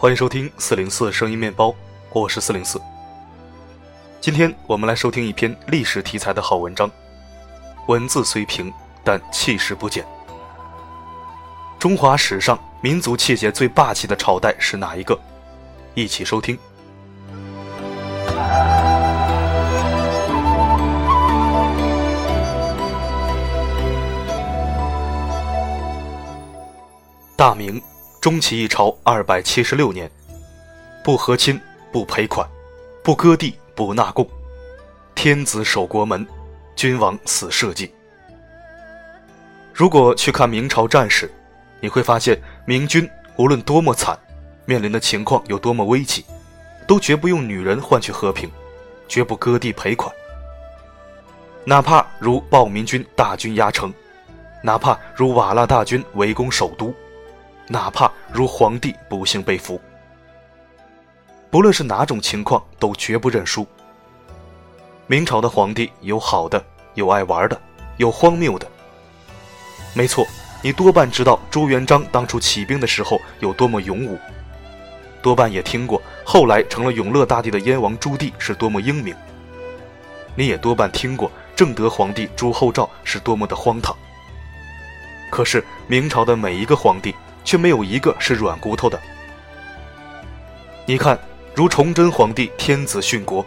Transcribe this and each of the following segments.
欢迎收听四零四声音面包，我是四零四。今天我们来收听一篇历史题材的好文章，文字虽平，但气势不减。中华史上民族气节最霸气的朝代是哪一个？一起收听。明。终其一朝二百七十六年，不和亲，不赔款，不割地，不纳贡，天子守国门，君王死社稷。如果去看明朝战史，你会发现明军无论多么惨，面临的情况有多么危急，都绝不用女人换取和平，绝不割地赔款。哪怕如暴民军大军压城，哪怕如瓦剌大军围攻首都。哪怕如皇帝不幸被俘，不论是哪种情况，都绝不认输。明朝的皇帝有好的，有爱玩的，有荒谬的。没错，你多半知道朱元璋当初起兵的时候有多么勇武，多半也听过后来成了永乐大帝的燕王朱棣是多么英明。你也多半听过正德皇帝朱厚照是多么的荒唐。可是明朝的每一个皇帝。却没有一个是软骨头的。你看，如崇祯皇帝天子殉国；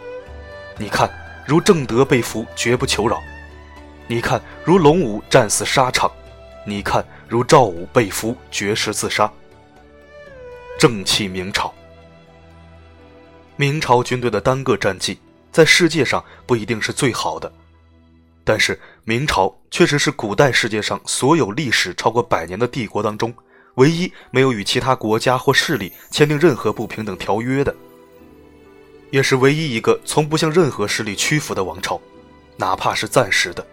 你看，如正德被俘绝不求饶；你看，如龙武战死沙场；你看，如赵武被俘绝食自杀。正气明朝，明朝军队的单个战绩在世界上不一定是最好的，但是明朝确实是古代世界上所有历史超过百年的帝国当中。唯一没有与其他国家或势力签订任何不平等条约的，也是唯一一个从不向任何势力屈服的王朝，哪怕是暂时的。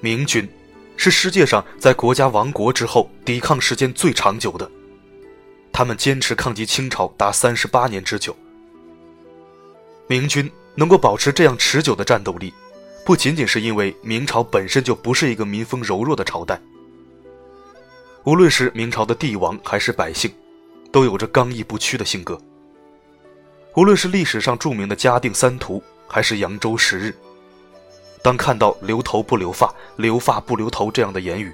明军是世界上在国家亡国之后抵抗时间最长久的，他们坚持抗击清朝达三十八年之久。明军能够保持这样持久的战斗力，不仅仅是因为明朝本身就不是一个民风柔弱的朝代。无论是明朝的帝王还是百姓，都有着刚毅不屈的性格。无论是历史上著名的嘉定三屠，还是扬州十日，当看到“留头不留发，留发不留头”这样的言语，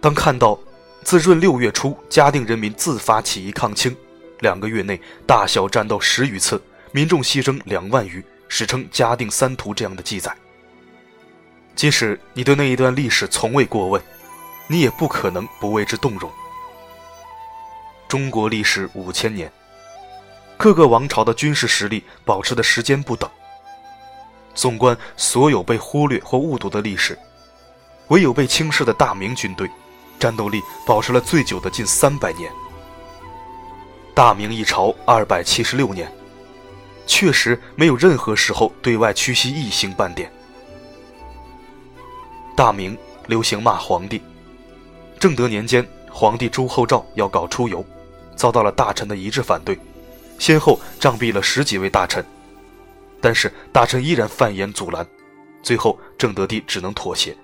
当看到自闰六月初嘉定人民自发起义抗清，两个月内大小战斗十余次，民众牺牲两万余，史称“嘉定三屠”这样的记载，即使你对那一段历史从未过问。你也不可能不为之动容。中国历史五千年，各个王朝的军事实力保持的时间不等。纵观所有被忽略或误读的历史，唯有被轻视的大明军队，战斗力保持了最久的近三百年。大明一朝二百七十六年，确实没有任何时候对外屈膝一星半点。大明流行骂皇帝。正德年间，皇帝朱厚照要搞出游，遭到了大臣的一致反对，先后杖毙了十几位大臣。但是大臣依然犯言阻拦，最后正德帝只能妥协。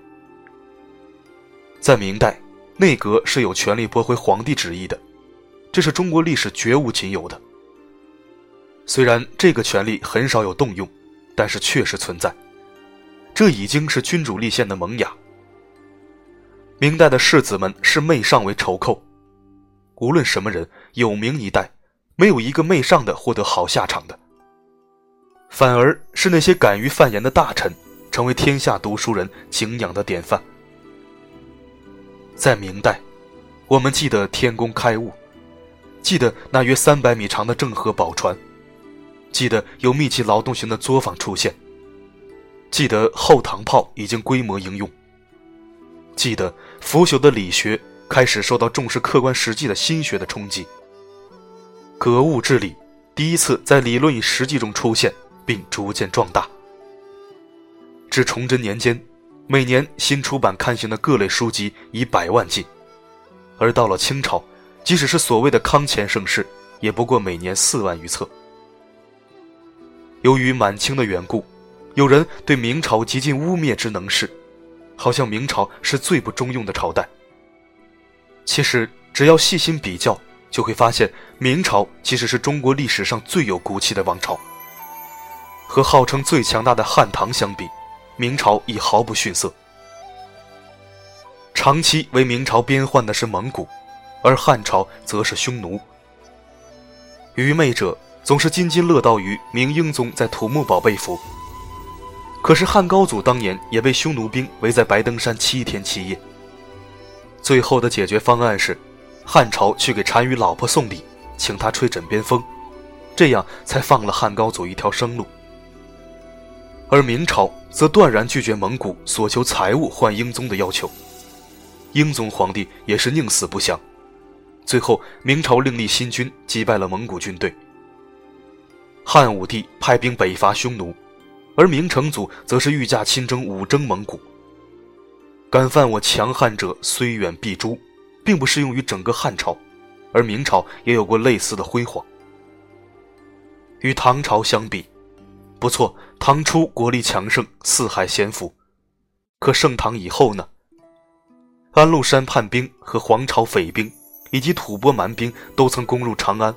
在明代，内阁是有权利驳回皇帝旨意的，这是中国历史绝无仅有的。虽然这个权利很少有动用，但是确实存在，这已经是君主立宪的萌芽。明代的士子们视媚上为仇寇，无论什么人有名一代，没有一个媚上的获得好下场的，反而是那些敢于犯言的大臣，成为天下读书人敬仰的典范。在明代，我们记得天工开物，记得那约三百米长的郑和宝船，记得有密集劳动型的作坊出现，记得后膛炮已经规模应用。记得腐朽的理学开始受到重视客观实际的心学的冲击，格物致理第一次在理论与实际中出现，并逐渐壮大。至崇祯年间，每年新出版刊行的各类书籍以百万计，而到了清朝，即使是所谓的康乾盛世，也不过每年四万余册。由于满清的缘故，有人对明朝极尽污蔑之能事。好像明朝是最不中用的朝代。其实只要细心比较，就会发现明朝其实是中国历史上最有骨气的王朝。和号称最强大的汉唐相比，明朝已毫不逊色。长期为明朝边患的是蒙古，而汉朝则是匈奴。愚昧者总是津津乐道于明英宗在土木堡被俘，可是汉高祖当年也被匈奴兵围在白登山七天七夜。最后的解决方案是，汉朝去给单于老婆送礼，请他吹枕边风，这样才放了汉高祖一条生路。而明朝则断然拒绝蒙古索求财物换英宗的要求，英宗皇帝也是宁死不降。最后，明朝另立新军，击败了蒙古军队。汉武帝派兵北伐匈奴，而明成祖则是御驾亲征五征蒙古。敢犯我强汉者，虽远必诛，并不适用于整个汉朝，而明朝也有过类似的辉煌。与唐朝相比，不错，唐初国力强盛，四海咸服。可盛唐以后呢？安禄山叛兵和黄巢匪兵。以及吐蕃蛮兵都曾攻入长安。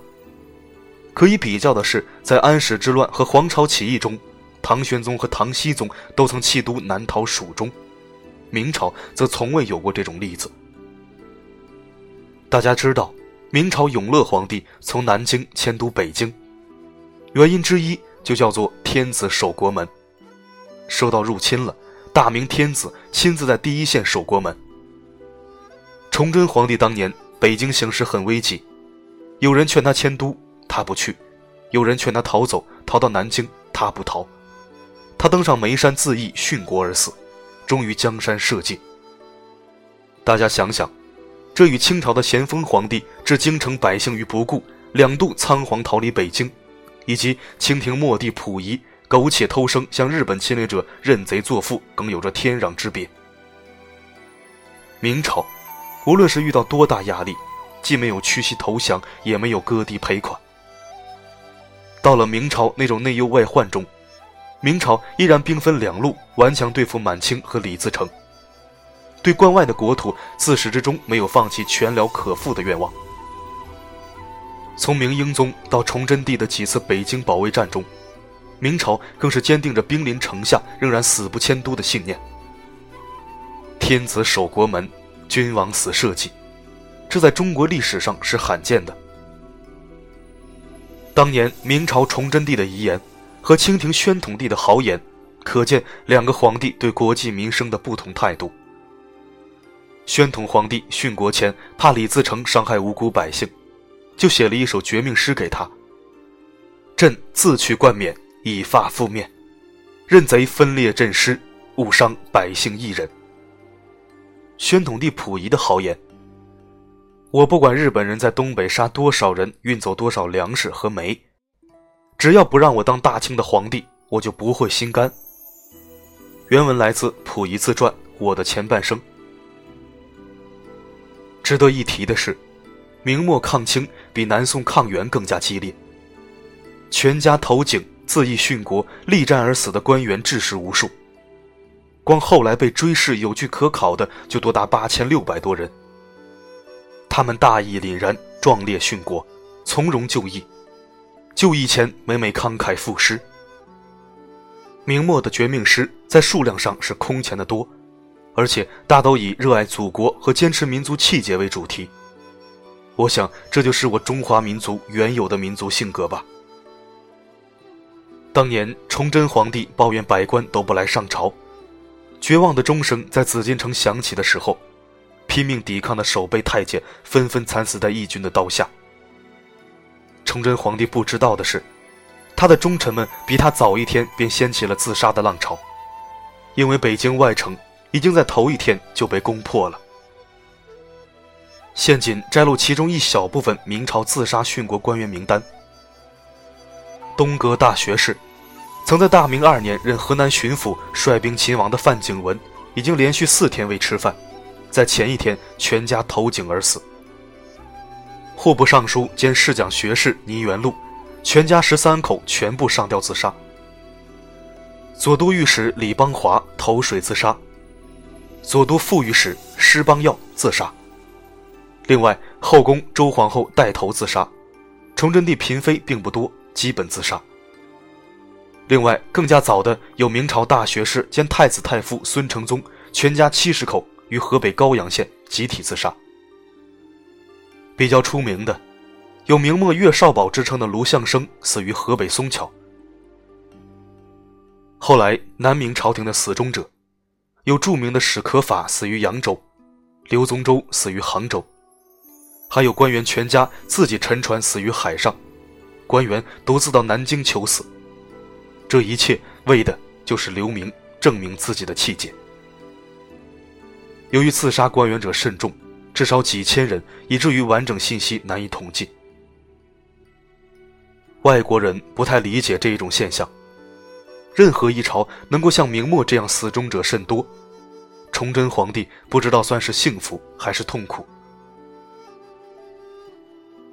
可以比较的是，在安史之乱和黄巢起义中，唐玄宗和唐僖宗都曾弃都南逃蜀中，明朝则从未有过这种例子。大家知道，明朝永乐皇帝从南京迁都北京，原因之一就叫做天子守国门。受到入侵了，大明天子亲自在第一线守国门。崇祯皇帝当年。北京形势很危急，有人劝他迁都，他不去；有人劝他逃走，逃到南京，他不逃。他登上眉山自缢，殉国而死，终于江山社稷。大家想想，这与清朝的咸丰皇帝置京城百姓于不顾，两度仓皇逃离北京，以及清廷末帝溥仪苟且偷生向日本侵略者认贼作父，更有着天壤之别。明朝。无论是遇到多大压力，既没有屈膝投降，也没有割地赔款。到了明朝那种内忧外患中，明朝依然兵分两路顽强对付满清和李自成。对关外的国土，自始至终没有放弃全辽可复的愿望。从明英宗到崇祯帝的几次北京保卫战中，明朝更是坚定着兵临城下仍然死不迁都的信念。天子守国门。君王死社稷，这在中国历史上是罕见的。当年明朝崇祯帝的遗言和清廷宣统帝的豪言，可见两个皇帝对国计民生的不同态度。宣统皇帝殉国前怕李自成伤害无辜百姓，就写了一首绝命诗给他：“朕自去冠冕，以发覆面，任贼分裂朕师，误伤百姓一人。”宣统帝溥仪的豪言：“我不管日本人在东北杀多少人，运走多少粮食和煤，只要不让我当大清的皇帝，我就不会心甘。”原文来自溥仪自传《我的前半生》。值得一提的是，明末抗清比南宋抗元更加激烈，全家投井、自缢殉国、力战而死的官员志士无数。光后来被追谥有据可考的就多达八千六百多人。他们大义凛然，壮烈殉国，从容就义，就义前每每慷慨赋诗。明末的绝命诗在数量上是空前的多，而且大都以热爱祖国和坚持民族气节为主题。我想，这就是我中华民族原有的民族性格吧。当年崇祯皇帝抱怨百官都不来上朝。绝望的钟声在紫禁城响起的时候，拼命抵抗的守备太监纷纷惨死在义军的刀下。崇祯皇帝不知道的是，他的忠臣们比他早一天便掀起了自杀的浪潮，因为北京外城已经在头一天就被攻破了。现仅摘录其中一小部分明朝自杀殉国官员名单：东阁大学士。曾在大明二年任河南巡抚、率兵勤王的范景文，已经连续四天未吃饭，在前一天全家投井而死。户部尚书兼侍讲学士倪元禄，全家十三口全部上吊自杀。左都御史李邦华投水自杀，左都副御史施邦耀自杀。另外，后宫周皇后带头自杀，崇祯帝嫔妃并不多，基本自杀。另外，更加早的有明朝大学士兼太子太傅孙承宗全家七十口于河北高阳县集体自杀。比较出名的，有明末岳少保之称的卢象升死于河北松桥。后来南明朝廷的死忠者，有著名的史可法死于扬州，刘宗周死于杭州，还有官员全家自己沉船死于海上，官员独自到南京求死。这一切为的就是留名，证明自己的气节。由于刺杀官员者甚众，至少几千人，以至于完整信息难以统计。外国人不太理解这一种现象。任何一朝能够像明末这样死忠者甚多，崇祯皇帝不知道算是幸福还是痛苦。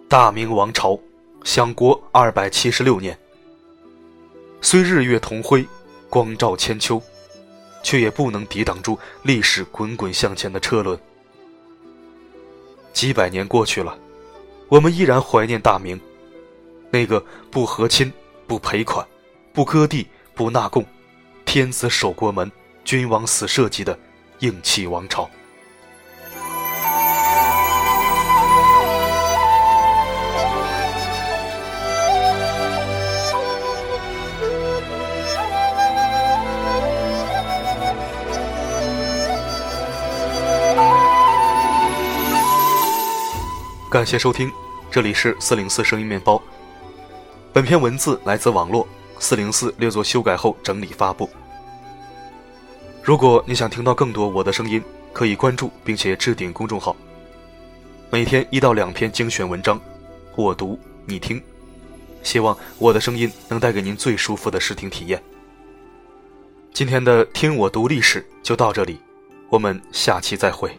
大明王朝，享国二百七十六年。虽日月同辉，光照千秋，却也不能抵挡住历史滚滚向前的车轮。几百年过去了，我们依然怀念大明，那个不和亲、不赔款、不割地、不纳贡、天子守国门、君王死社稷的硬气王朝。感谢收听，这里是四零四声音面包。本篇文字来自网络，四零四略作修改后整理发布。如果你想听到更多我的声音，可以关注并且置顶公众号，每天一到两篇精选文章，我读你听，希望我的声音能带给您最舒服的视听体验。今天的听我读历史就到这里，我们下期再会。